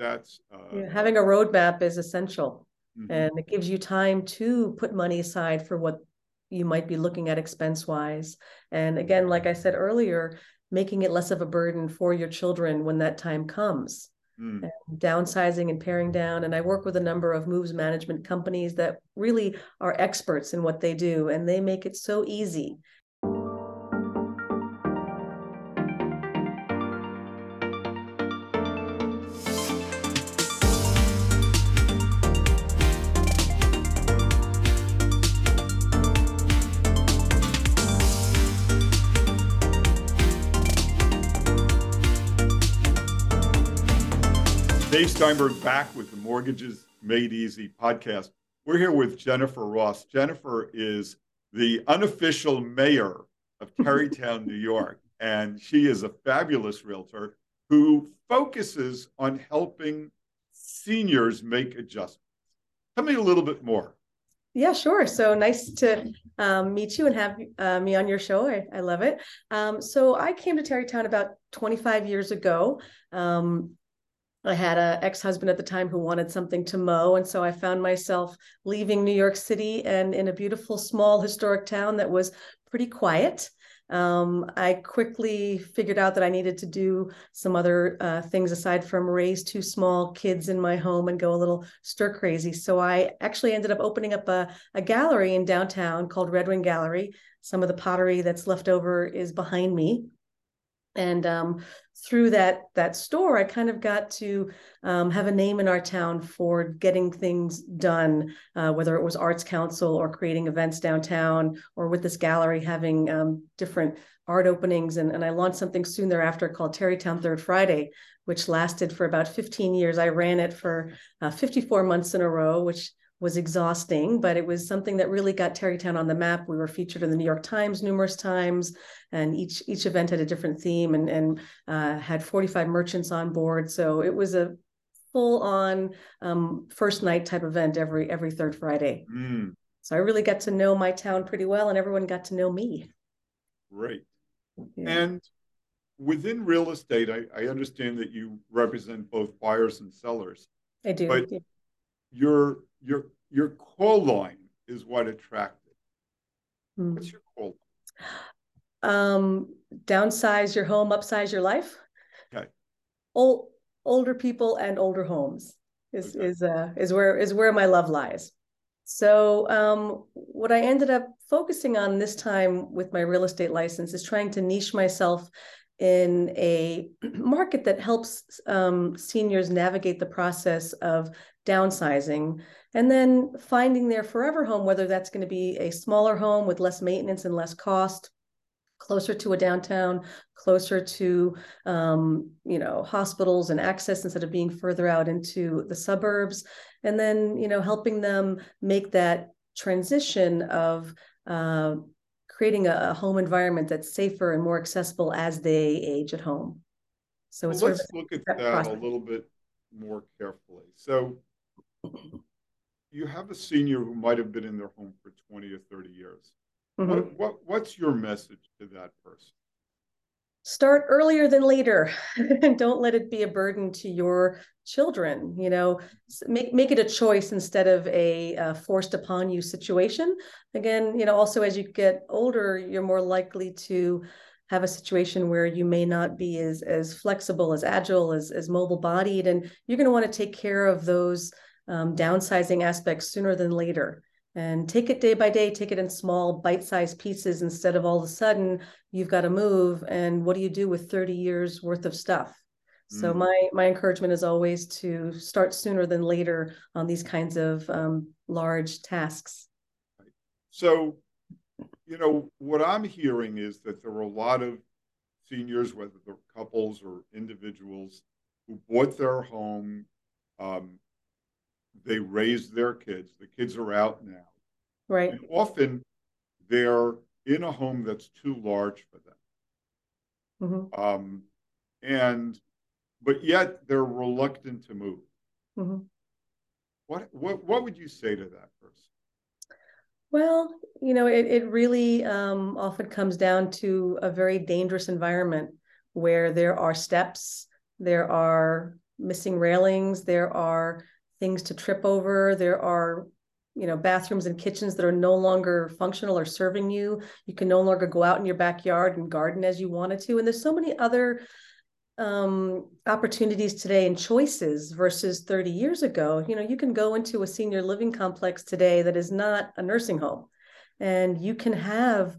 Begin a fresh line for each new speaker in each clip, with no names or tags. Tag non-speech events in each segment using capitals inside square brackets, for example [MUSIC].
that's uh,
yeah, having a roadmap is essential,
mhm.
and it gives you time to put money aside for what you might be looking at expense wise. And again, like I said earlier, making it less of a burden for your children when that time comes.
Mm.
downsizing and paring down. And I work with a number of moves management companies that really are experts in what they do, and they make it so easy.
Dave Steinberg back with the Mortgages Made Easy podcast. We're here with Jenifer Ross. Jenifer is the unofficial mayor of [LAUGHS] Tarrytown, New York, and she is a fabulous realtor who focuses on helping seniors make adjustments. Tell me a little bit more.
Yeah, sure. So nice to um, meet you and have uh, me on your show. I, I love it. Um, so I came to Tarrytown about 25 years ago. Um, I had an ex-husband at the time who wanted something to mow, and so I found myself leaving New York City and in a beautiful small historic town that was pretty quiet. Um, I quickly figured out that I needed to do some other uh, things aside from raise two small kids in my home and go a little stir crazy. So I actually ended up opening up a, a gallery in downtown called Red Wing Gallery. Some of the pottery that's left over is behind me and um, through that that store i kind of got to um, have a name in our town for getting things done uh, whether it was arts council or creating events downtown or with this gallery having um, different art openings. And, and i launched something soon thereafter called tarrytown third friday which lasted for about 15 years. I ran it for uh, 54 months in a row which was exhausting, but it was something that really got Tarrytown on the map. We were featured in the New York Times numerous times, and each each event had a different theme and and uh, had 45 merchants on board. So it was a full on um, first night type event every every third Friday.
Mm,
So I really got to know my town pretty well, and everyone got to know me.
great.
Yeah.
And within real estate, I, I understand that you represent both buyers and sellers.
I do.
but-
yeah.
Your your your call line is what attracted.
Mm.
What's your call?
um downsize your home upsize your life
Okay.
old older people and older homes is
Okay.
is uh is where is where my love lies so um what i ended up focusing on this time with my real estate license is trying to niche myself in a market that helps um, seniors navigate the process of downsizing and then finding their forever home whether that's going to be a smaller home with less maintenance and less cost closer to a downtown, closer to um, you know hospitals and access instead of being further out into the suburbs, and then you know helping them make that transition of uh, creating a, a home environment that's safer and more accessible as they age at home. So
Well,
it's sort of
let's look at
that
that a little bit more carefully. So you have a senior who might have been in their home for 20 or 30 years.
Mhm.
What, what what's your message to that person?
Start earlier than later. And [LAUGHS] don't let it be a burden to your children you know? Make make it a choice instead of a forced upon you situation. Again you know also as you get older you're more likely to have a situation where you may not be as as flexible as agile as as mobile bodied and you're going to want to take care of those um, downsizing aspects sooner than later. And take it day by day take it in small bite-sized pieces instead of all of a sudden you've got to move and what do you do with 30 years worth of stuff so
Mm.
my my encouragement is always to start sooner than later on these kinds of um, large tasks
So, you know, what I'm hearing is that there are a lot of seniors, whether they're couples or individuals, who bought their home. Um, they raised their kids. The kids are out now.
right
And often they're in a home that's too large for them.
Mhm,
Um, and, but yet they're reluctant to move.
mhm.
What, what, what would you say to that person?
Well, you know, it, it really um, often comes down to a very dangerous environment where there are steps, there are missing railings. There are things to trip over. There are you know bathrooms and kitchens that are no longer functional or serving you. You can no longer go out in your backyard and garden as you wanted to. And there's so many other um, opportunities today and choices versus 30 years ago. You know you can go into a senior living complex today that is not a nursing home and you can have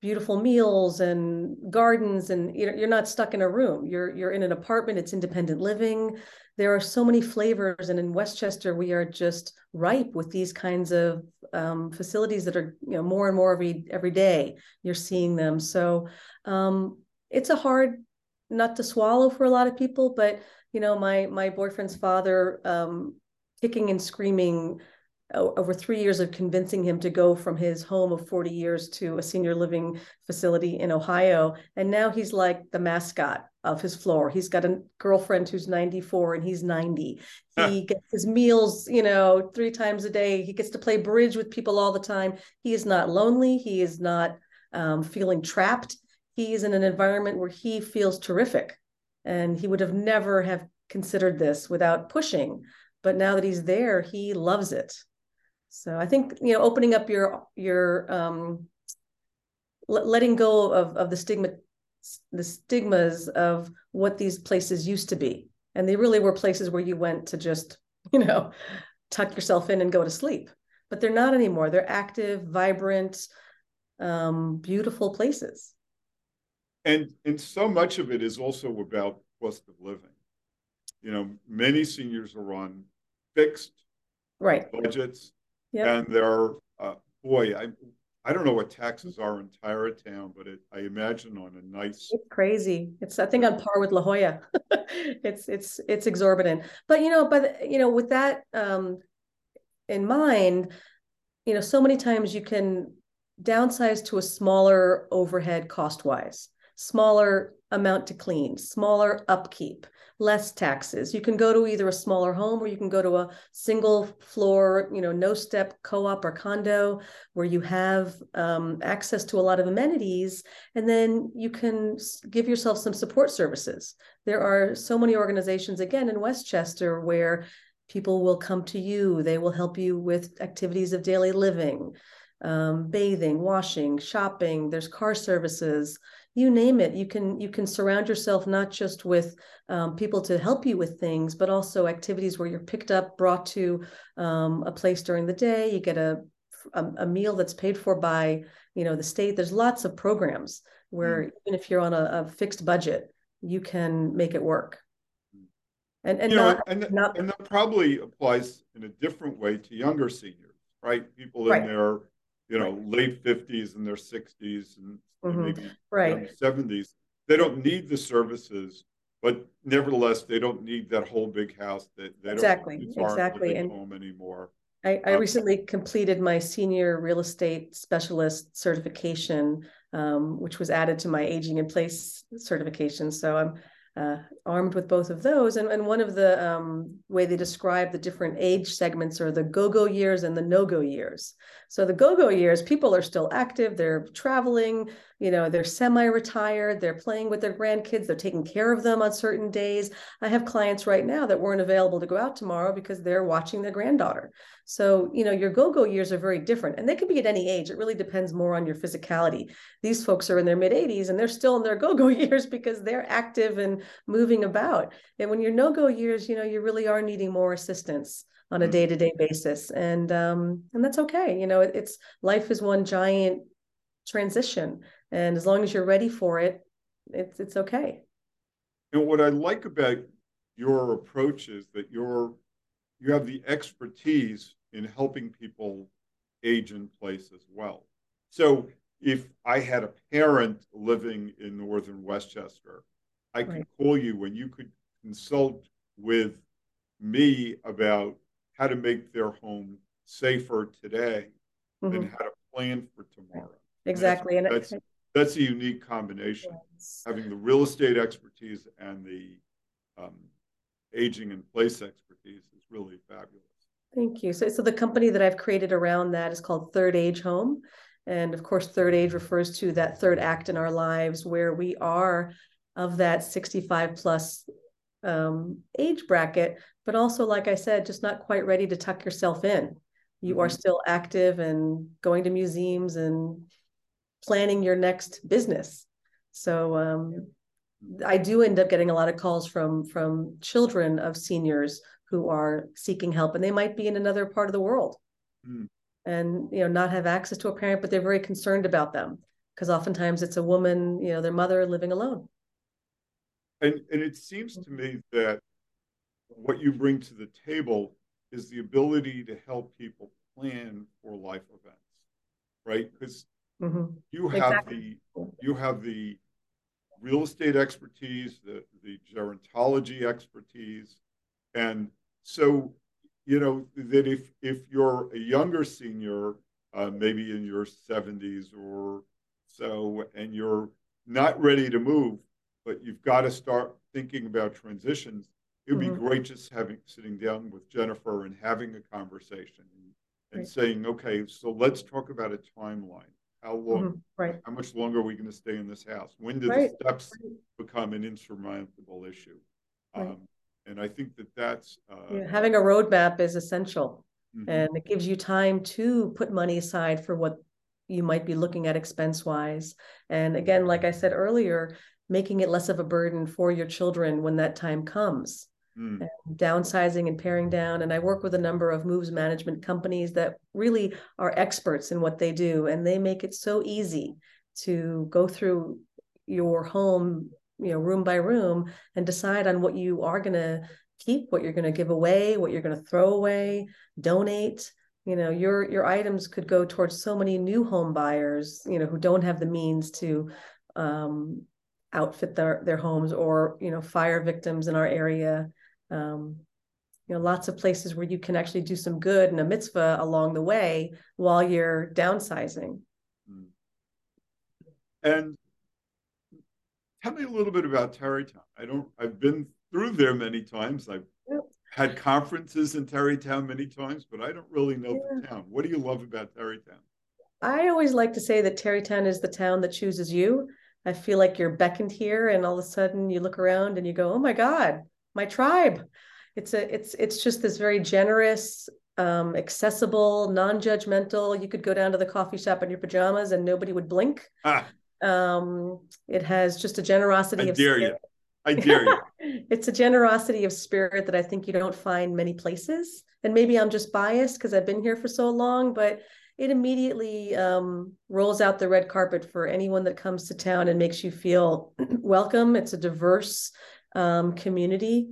beautiful meals and gardens and you're not stuck in a room. You're you're in an apartment. It's independent living. There are so many flavors and in westchester we are just ripe with these kinds of um, facilities that are you know more and more every every day you're seeing them. So um, it's a hard nut to swallow for a lot of people but you know my my boyfriend's father um, kicking and screaming over three years of convincing him to go from his home of 40 years to a senior living facility in Ohio. And now he's like the mascot of his floor. He's got a girlfriend who's 94 and he's 90. He gets his meals, you know, three times a day. He gets to play bridge with people all the time. He is not lonely. He is not um, feeling trapped. He is in an environment where he feels terrific. And he would have never have considered this without pushing. But now that he's there, he loves it. So I think you know opening up your your um, letting go of of the stigma the stigmas of what these places used to be, and they really were places where you went to just [LAUGHS] you know tuck yourself in and go to sleep. But they're not anymore. They're active, vibrant, um, beautiful places.
And and so much of it is also about cost of living. You know, many seniors are on fixed
right
budgets and they're uh, boy, I I don't know what taxes are in Tarrytown, but it, I imagine on a nice.
It's crazy. It's I think on par with La Jolla. [LAUGHS] it's it's it's exorbitant. But you know, but you know, with that um, in mind, you know, so many times you can downsize to a smaller overhead cost wise, smaller amount to clean, smaller upkeep, less taxes. You can go to either a smaller home or you can go to a single floor, you know, no step co-op or condo where you have um, access to a lot of amenities. And then you can give yourself some support services. There are so many organizations, again, in Westchester where people will come to you. They will help you with activities of daily living, um, bathing, washing, shopping. There's car services you name it you can you can surround yourself not just with um, people to help you with things but also activities where you're picked up brought to um, a place during the day you get a, a, a meal that's paid for by you know the state there's lots of programs where mm. even if you're on a, a, fixed budget you can make it work
and and, you not, know, and, not, and that probably applies in a different way to younger seniors right people in right. their you know, late 50s and their 60s and mm-hmm. maybe right. 70s. They don't need the services, but nevertheless, they don't need that whole big house. That they, they
exactly,
don't
exactly,
and home anymore.
I, I um, recently completed my senior real estate specialist certification, um, which was added to my aging in place certification. So I'm uh, armed with both of those. And, and one of the um, way they describe the different age segments are the go-go years and the no-go years. So the go-go years, people are still active, they're traveling, you know, they're semi-retired, they're playing with their grandkids, they're taking care of them on certain days. I have clients right now that weren't available to go out tomorrow because they're watching their granddaughter. So, you know, your go-go years are very different and they can be at any age. It really depends more on your physicality. These folks are in their mid 80s and they're still in their go-go [LAUGHS] years because they're active and moving about. And when you're no-go years, you know, you really are needing more assistance on a mm-hmm. day-to-day basis. And um, and that's okay. You know, it, it's life is one giant transition. And as long as you're ready for it, it's it's okay.
And what I like about your approach is that you're you have the expertise in helping people age in place as well. So if I had a parent living in northern Westchester, I could right. call you and you could consult with me about how to make their home safer today mm-hmm. and how to plan for tomorrow.
Exactly.
And that's, and that's, that's a unique combination. Yes. Having the real estate expertise and the um, aging in place expertise is really fabulous.
Thank you. So, so the company that I've created around that is called Third Age Home. And of course, third age refers to that third act in our lives where we are of that 65 plus um, age bracket, but also, like I said, just not quite ready to tuck yourself in. You mm-hmm. are still active and going to museums and planning your next business. So um, I do end up getting a lot of calls from from children of seniors who are seeking help, and they might be in another part of the world, mm. and you know not have access to a parent, but they're very concerned about them because oftentimes it's a woman, you know, their mother living alone.
And and it seems to me that what you bring to the table is the ability to help people plan for life events, right? Because mm-hmm. you have exactly. the you have the real estate expertise, the the gerontology expertise, and so you know that if if you're a younger senior, uh, maybe in your 70s or so, and you're not ready to move, but you've got to start thinking about transitions. It would mm-hmm. be great just having sitting down with Jenifer and having a conversation and, and right. saying, okay, so let's talk about a timeline. How long? Mm-hmm. Right. How much longer are we going to stay in this house? When do right. the steps become an insurmountable issue? Um, and I think that that's
uh, yeah, having a roadmap is essential, mm-hmm. and it gives you time to put money aside for what you might be looking at expense wise. And again, like I said earlier, making it less of a burden for your children when that time comes. Mm. downsizing and paring down. And I work with a number of moves management companies that really are experts in what they do. And they make it so easy to go through your home, you know, room by room and decide on what you are going to keep, what you're going to give away, what you're going to throw away, donate. You know, your your items could go towards so many new home buyers, you know, who don't have the means to um, outfit their their homes or you know fire victims in our area um, you know lots of places where you can actually do some good and a mitzvah along the way while you're downsizing hmm.
and tell me a little bit about tarrytown i don't i've been through there many times i've yep. had conferences in tarrytown many times but i don't really know yeah. the town what do you love about tarrytown
i always like to say that tarrytown is the town that chooses you I feel like you're beckoned here, and all of a sudden you look around and you go, "Oh my God, my tribe!" It's a it's it's just this very generous, um, accessible, non-judgmental. You could go down to the coffee shop in your pajamas and nobody would blink. Ah. Um, it has just a generosity.
I
of
dare spirit. you. I dare you. [LAUGHS]
it's a generosity of spirit that I think you don't find many places. And maybe I'm just biased because I've been here for so long, but it immediately um, rolls out the red carpet for anyone that comes to town and makes you feel [CLEARS THROAT] welcome. It's a diverse um, community.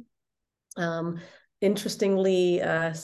Um, interestingly, uh,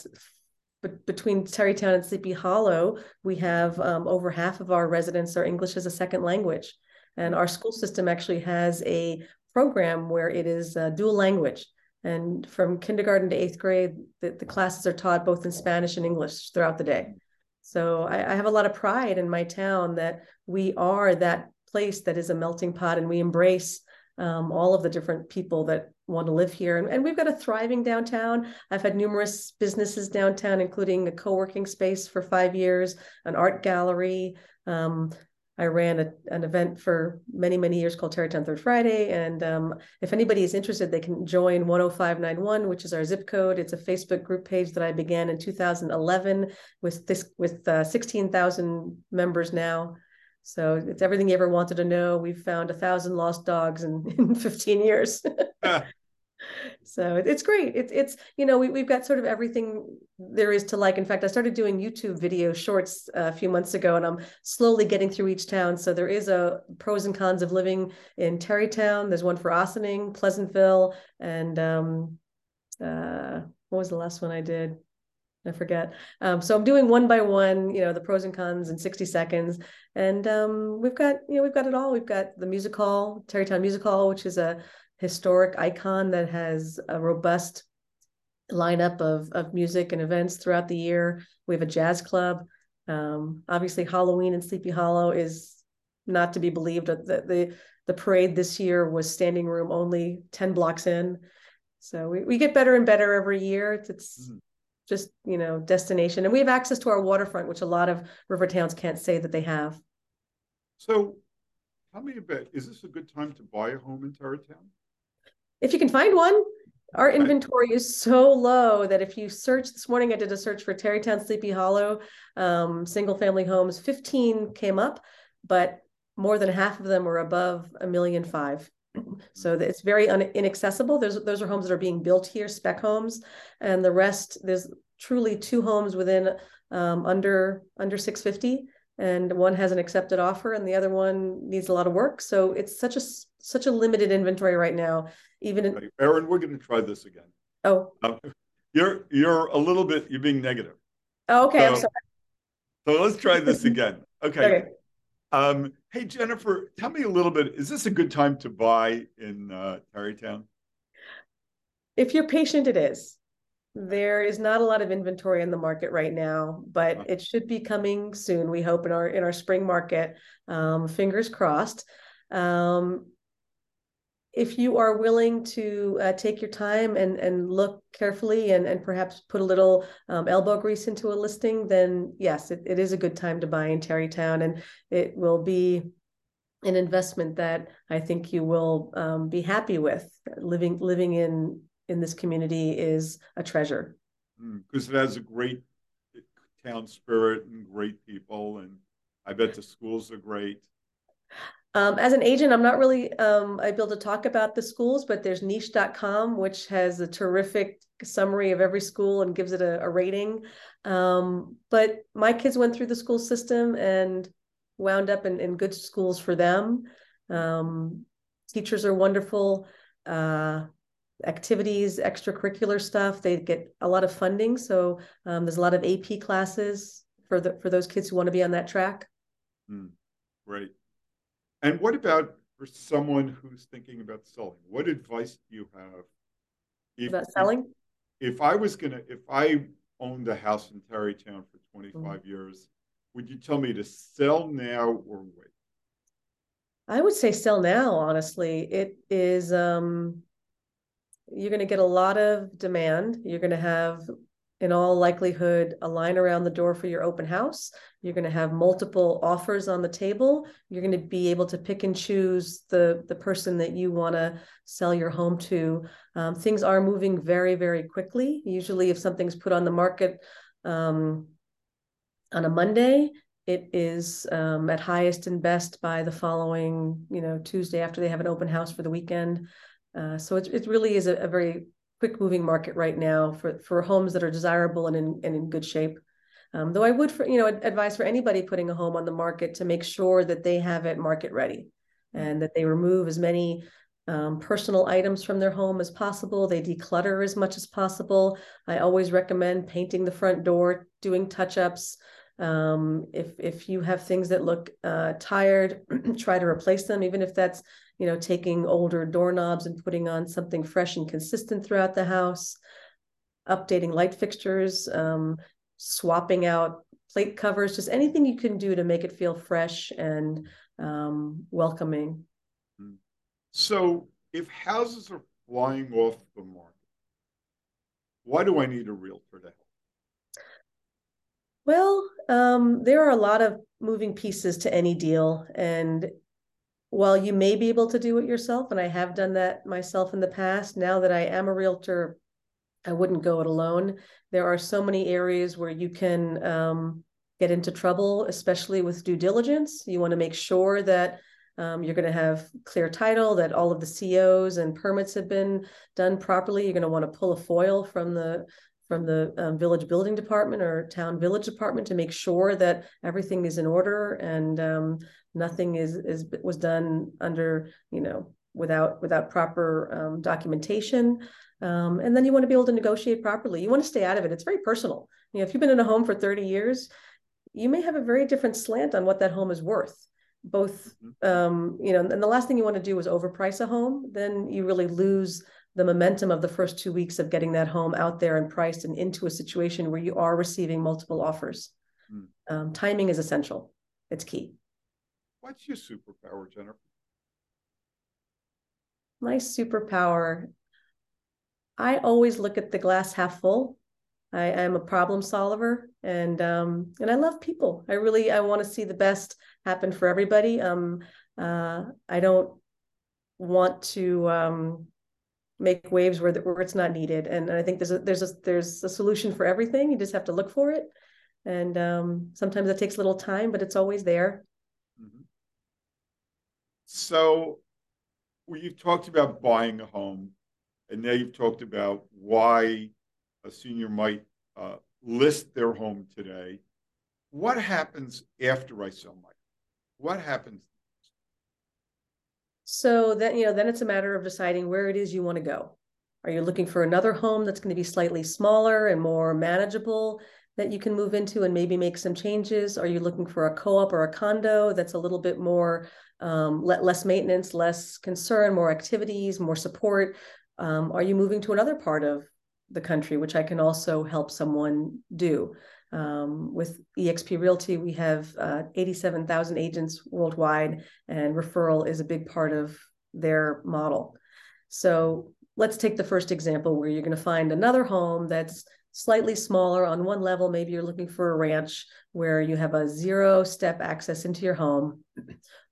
between Tarrytown and Sleepy Hollow, we have um, over half of our residents are English as a second language. And our school system actually has a program where it is dual language. And from kindergarten to eighth grade, the, the classes are taught both in Spanish and English throughout the day. So I, I have a lot of pride in my town that we are that place that is a melting pot and we embrace um, all of the different people that want to live here. And, and, we've got a thriving downtown. I've had numerous businesses downtown, including a co working space for five years, an art gallery, um, I ran a, an event for many, many years called Tarrytown Third Friday. And um, if anybody is interested, they can join 10591, which is our zip code. It's a Facebook group page that I began in 2011 with this with uh, 16,000 members now. So it's everything you ever wanted to know. We've found a thousand lost dogs in, [LAUGHS] in 15 years. [LAUGHS] so it's great. It's it's you know we, we've got sort of everything there is to like. In fact i started doing youtube video shorts a few months ago and i'm slowly getting through each town. So there is a pros and cons of living in tarrytown. There's one for ossining pleasantville and um uh what was the last one i did I forget. Um, so I'm doing one by one, you know, the pros and cons in 60 seconds. And um, we've got, you know, we've got it all. We've got the music hall, Tarrytown Music Hall, which is a historic icon that has a robust lineup of, of music and events throughout the year. We have a jazz club. Um, obviously, Halloween in Sleepy Hollow is not to be believed. The, the, the parade this year was standing room only 10 blocks in. So we, we get better and better every year. It's, it's mm-hmm. Just, you know, destination. And we have access to our waterfront, which a lot of river towns can't say that they have.
So tell me a bit, is this a good time to buy a home in Tarrytown?
if you can find one our inventory is so low that if you search this morning, I did a search for Tarrytown Sleepy Hollow, um, single family homes, 15 came up, but more than half of them were above a million five. So it's very un- inaccessible. There's those are homes that are being built here, spec homes, and the rest there's truly two homes within um, under under 650 and one has an accepted offer and the other one needs a lot of work so it's such a such a limited inventory right now even in,
Erin, we're going to try this again.
Oh,
um, you're you're a little bit you're being negative.
Oh, okay, so, I'm sorry.
So let's try this again. Okay. okay. Um, hey Jenifer, tell me a little bit. Is this a good time to buy in uh, Tarrytown?
If you're patient, it is. There is not a lot of inventory in the market right now, but uh-huh. it should be coming soon. We hope in our in our spring market. Um, fingers crossed. Um, if you are willing to uh, take your time and and look carefully and and perhaps put a little um, elbow grease into a listing, then yes, it, it is a good time to buy in Tarrytown, and it will be an investment that I think you will um, be happy with. Living living in in this community is a treasure
because mm, it has a great town spirit and great people, and I bet the schools are great.
Um, as an agent, I'm not really um, able to talk about the schools, but there's niche.com, which has a terrific summary of every school and gives it a, a rating. Um, but my kids went through the school system and wound up in, in good schools for them. Um, teachers are wonderful. Uh, activities, extracurricular stuff, they get a lot of funding. So um, there's a lot of AP classes for the for those kids who want to be on that track.
Mm, great. And what about for someone who's thinking about selling? What advice do you have?
If, about selling?
If, if I was gonna, if I owned a house in Tarrytown for 25 mm-hmm. years, would you tell me to sell now or wait?
I would say sell now, honestly. It is um you're going to get a lot of demand. You're going to have in all likelihood a line around the door for your open house. You're going to have multiple offers on the table. You're going to be able to pick and choose the the person that you want to sell your home to. Um, things are moving very very quickly. Usually if something's put on the market um, on a monday it is um, at highest and best by the following you know tuesday after they have an open house for the weekend. Uh, so it, it really is a, a very quick moving market right now for for homes that are desirable and in and in good shape. Um, though I would, for, you know, advise for anybody putting a home on the market to make sure that they have it market ready, and that they remove as many um, personal items from their home as possible. They declutter as much as possible. I always recommend painting the front door, doing touch ups. Um, if if you have things that look uh, tired, [CLEARS THROAT] try to replace them, even if that's you know, taking older doorknobs and putting on something fresh and consistent throughout the house, updating light fixtures, um, swapping out plate covers, just anything you can do to make it feel fresh and um, welcoming.
So, if houses are flying off the market, why do I need a realtor to help?
Well, um, there are a lot of moving pieces to any deal, and while you may be able to do it yourself, and I have done that myself in the past, now that I am a realtor, I wouldn't go it alone. There are so many areas where you can um, get into trouble, especially with due diligence. You want to make sure that um, you're going to have clear title, that all of the COs and permits have been done properly. You're going to want to pull a FOIL from the from the um, village building department or town village department to make sure that everything is in order and um, nothing is is was done under you know without without proper um, documentation. Um, and then you want to be able to negotiate properly. You want to stay out of it. It's very personal. You know if you've been in a home for 30 years you may have a very different slant on what that home is worth. Both mm-hmm. um, you know and the last thing you want to do is overprice a home. Then you really lose the momentum of the first two weeks of getting that home out there and priced and into a situation where you are receiving multiple offers mm. um, timing is essential it's key
What's your superpower, Jenifer?
My superpower. I always look at the glass half full. I am a problem solver and um, and I love people. I really I want to see the best happen for everybody. Um, uh, I don't want to um, make waves where, where it's not needed. And, and I think there's a, there's a, there's a solution for everything. You just have to look for it. And um, sometimes it takes a little time, but it's always there. Mm-hmm.
So well, you've talked about buying a home, and now you've talked about why a senior might uh, list their home today. What happens after I sell my? What happens
so then, you know, then it's a matter of deciding where it is you want to go. Are you looking for another home that's going to be slightly smaller and more manageable that you can move into and maybe make some changes? Are you looking for a co-op or a condo that's a little bit more um, less maintenance, less concern, more activities, more support? Um, are you moving to another part of the country, which I can also help someone do? Um, with eXp Realty, we have uh, 87,000 agents worldwide, and referral is a big part of their model. So let's take the first example where you're going to find another home that's slightly smaller on one level. Maybe you're looking for a ranch where you have a zero step access into your home.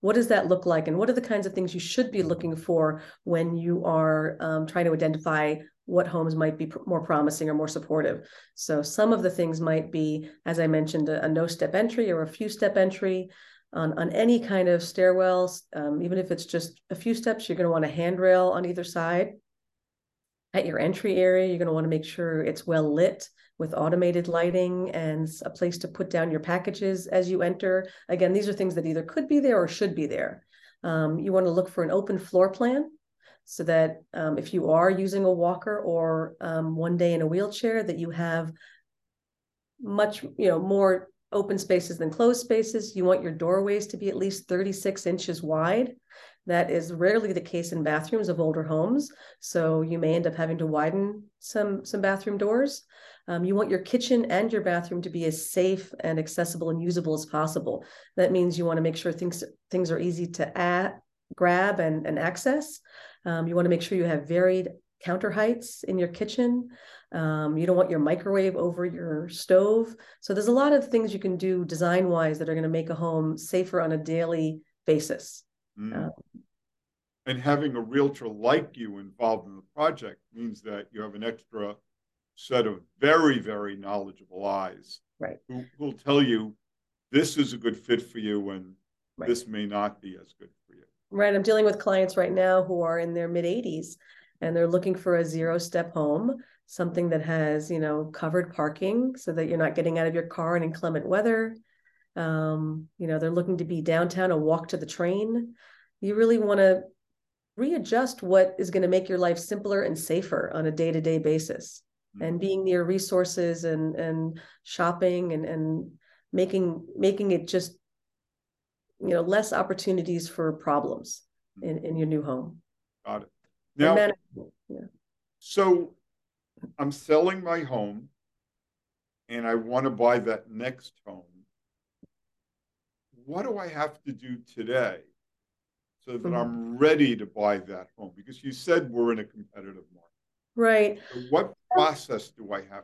What does that look like? And what are the kinds of things you should be looking for when you are um, trying to identify what homes might be pr- more promising or more supportive. So some of the things might be, as I mentioned, a, a no step entry or a few step entry on, on any kind of stairwells. Um, even if it's just a few steps, you're going to want a handrail on either side. At your entry area, you're going to want to make sure it's well lit with automated lighting and a place to put down your packages as you enter. Again, these are things that either could be there or should be there. Um, you want to look for an open floor plan so that um, if you are using a walker or um, one day in a wheelchair that you have much you know more open spaces than closed spaces. You want your doorways to be at least 36 inches wide. That is rarely the case in bathrooms of older homes so you may end up having to widen some some bathroom doors. Um, you want your kitchen and your bathroom to be as safe and accessible and usable as possible. That means you want to make sure things things are easy to add grab and, and access um, you want to make sure you have varied counter heights in your kitchen. Um, you don't want your microwave over your stove. So there's a lot of things you can do design wise that are going to make a home safer on a daily basis. Mm.
Um, and having a realtor like you involved in the project means that you have an extra set of very, very knowledgeable eyes
right.
who will tell you this is a good fit for you and right. this may not be as good for you
right i'm dealing with clients right now who are in their mid 80s and they're looking for a zero step home something that has you know covered parking so that you're not getting out of your car in inclement weather. Um, you know they're looking to be downtown and walk to the train. You really want to readjust what is going to make your life simpler and safer on a day-to-day basis. Mm-hmm. and being near resources and and shopping and and making making it just you know less opportunities for problems in, in your new home.
Got it. Now yeah. so i'm selling my home and i want to buy that next home. What do i have to do today so that mm-hmm. i'm ready to buy that home? Because you said we're in a competitive market.
Right.
So what process do i have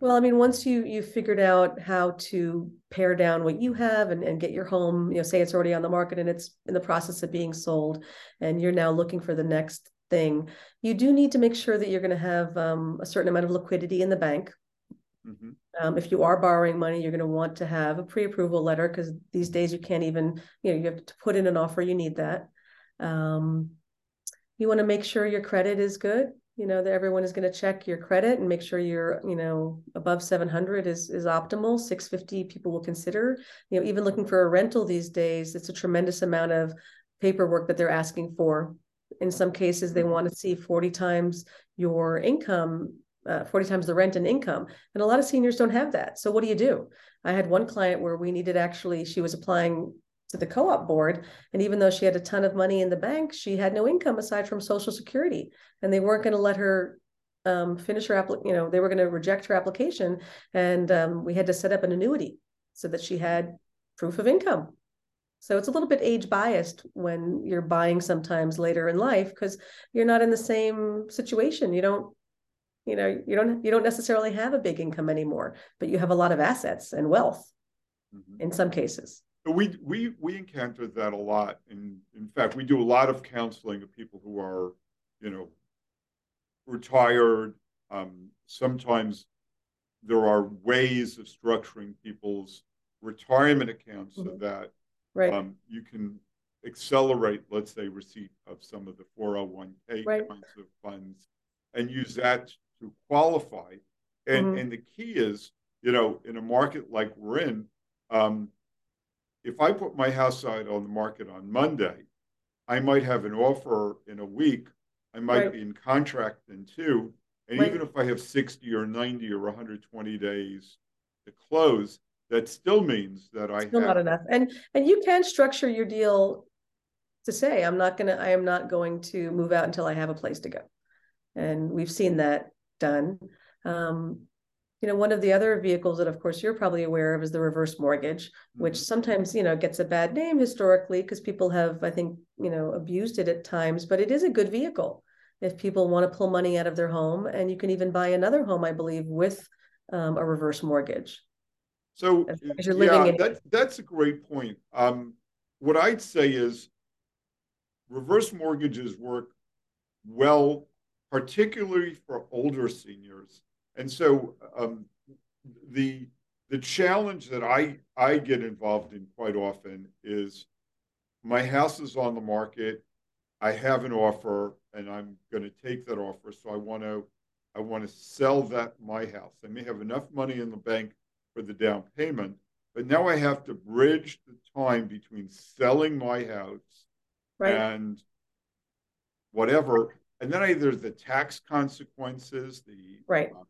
Well, I mean, once you you figured out how to pare down what you have and, and get your home, you know, say it's already on the market and it's in the process of being sold, and you're now looking for the next thing, you do need to make sure that you're going to have um, a certain amount of liquidity in the bank. Mm-hmm. Um, if you are borrowing money, you're going to want to have a pre-approval letter because these days you can't even, you know, you have to put in an offer. You need that. Um, you want to make sure your credit is good you know that everyone is going to check your credit and make sure you're you know above 700 is is optimal. 650 people will consider. You know even looking for a rental these days it's a tremendous amount of paperwork that they're asking for. In some cases they want to see 40 times your income uh, 40 times the rent and income and a lot of seniors don't have that. So what do you do? I had one client where we needed actually she was applying to the co-op board and even though she had a ton of money in the bank she had no income aside from social security and they weren't going to let her um, finish her application you know they were going to reject her application and um, we had to set up an annuity so that she had proof of income. So it's a little bit age biased when you're buying sometimes later in life because you're not in the same situation. You don't you know you don't you don't necessarily have a big income anymore but you have a lot of assets and wealth mm-hmm. in some cases
we we we encounter that a lot. In in fact, we do a lot of counseling of people who are, you know, retired. Um, sometimes there are ways of structuring people's retirement accounts mm-hmm. so that
right.
um, you can accelerate, let's say, receipt of some of the 401k right. kinds of funds and use that to qualify. And, mm-hmm. and the key is, you know, in a market like we're in, um, if I put my house side on the market on Monday, I might have an offer in a week. I might right. be in contract in two. And right. even if I have 60 or 90 or 120 days to close, that still means that I
still
have,
not enough. And and you can structure your deal to say, I'm not gonna, I am not going to move out until I have a place to go. And we've seen that done. Um, you know, one of the other vehicles that, of course, you're probably aware of is the reverse mortgage, which mm-hmm. sometimes, you know, gets a bad name historically because people have, I think, you know, abused it at times, but it is a good vehicle if people want to pull money out of their home. And you can even buy another home, I believe, with um, a reverse mortgage.
So, yeah, that, that's a great point. Um, what I'd say is reverse mortgages work well, particularly for older seniors and so um, the the challenge that I I get involved in quite often is my house is on the market. I have an offer, and I'm going to take that offer. So I want to I want to sell that my house. I may have enough money in the bank for the down payment, but now I have to bridge the time between selling my house right. and whatever, and then either the tax consequences, the
right.
Uh,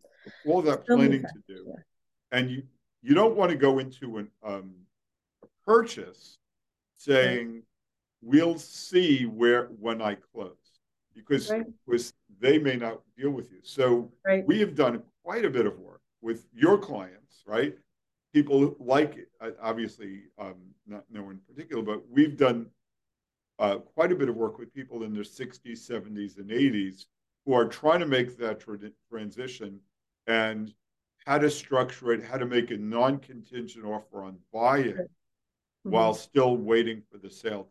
all that planning to do, yeah. and you you don't want to go into an um, a purchase saying right. we'll see where when I close because right. because they may not deal with you. So right. we have done quite a bit of work with your clients, right? People like it, obviously, um, not no one in particular, but we've done uh, quite a bit of work with people in their 60s, 70s, and 80s who are trying to make that tra- transition and how to structure it, how to make a non-contingent offer on buy-in mm-hmm. while still waiting for the sale.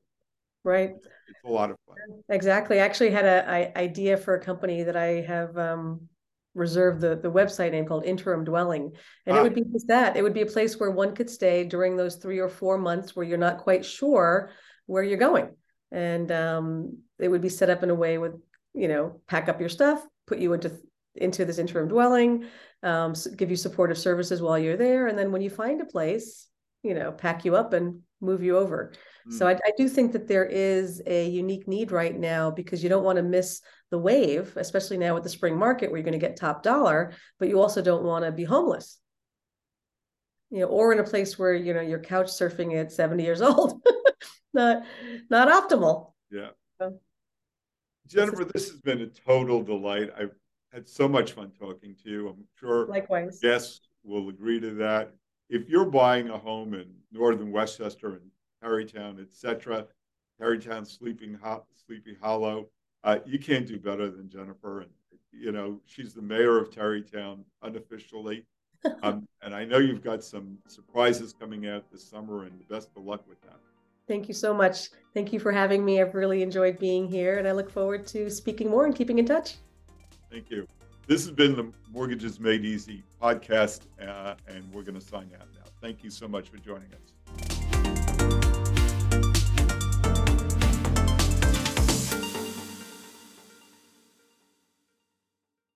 Right.
It's, it's a lot of fun.
Exactly. I actually had an idea for a company that I have um, reserved the, the website name called Interim Dwelling. And ah. it would be just that. It would be a place where one could stay during those three or four months where you're not quite sure where you're going. And um, it would be set up in a way with, you know, pack up your stuff, put you into into this interim dwelling, um, give you supportive services while you're there, and then when you find a place, you know, pack you up and move you over. Mm. So I, I, do think that there is a unique need right now because you don't want to miss the wave, especially now with the spring market where you're going to get top dollar, but you also don't want to be homeless. You know, or in a place where you know you're couch surfing at 70 years old. [LAUGHS] not not optimal.
Yeah. So, Jenifer, this has been a total delight. I've had so much fun talking to you. I'm sure
likewise
guests will agree to that. If you're buying a home in northern Westchester and Tarrytown, etc., Tarrytown, Sleeping Ho- Sleepy Hollow, uh, you can't do better than Jenifer. And you know she's the mayor of Tarrytown unofficially. [LAUGHS] um, and I know you've got some surprises coming out this summer, and the best of luck with that.
Thank you so much. Thank you for having me. I've really enjoyed being here, and I look forward to speaking more and keeping in touch.
Thank you. This has been the Mortgages Made Easy podcast, uh, and we're going to sign out now. Thank you so much for joining us.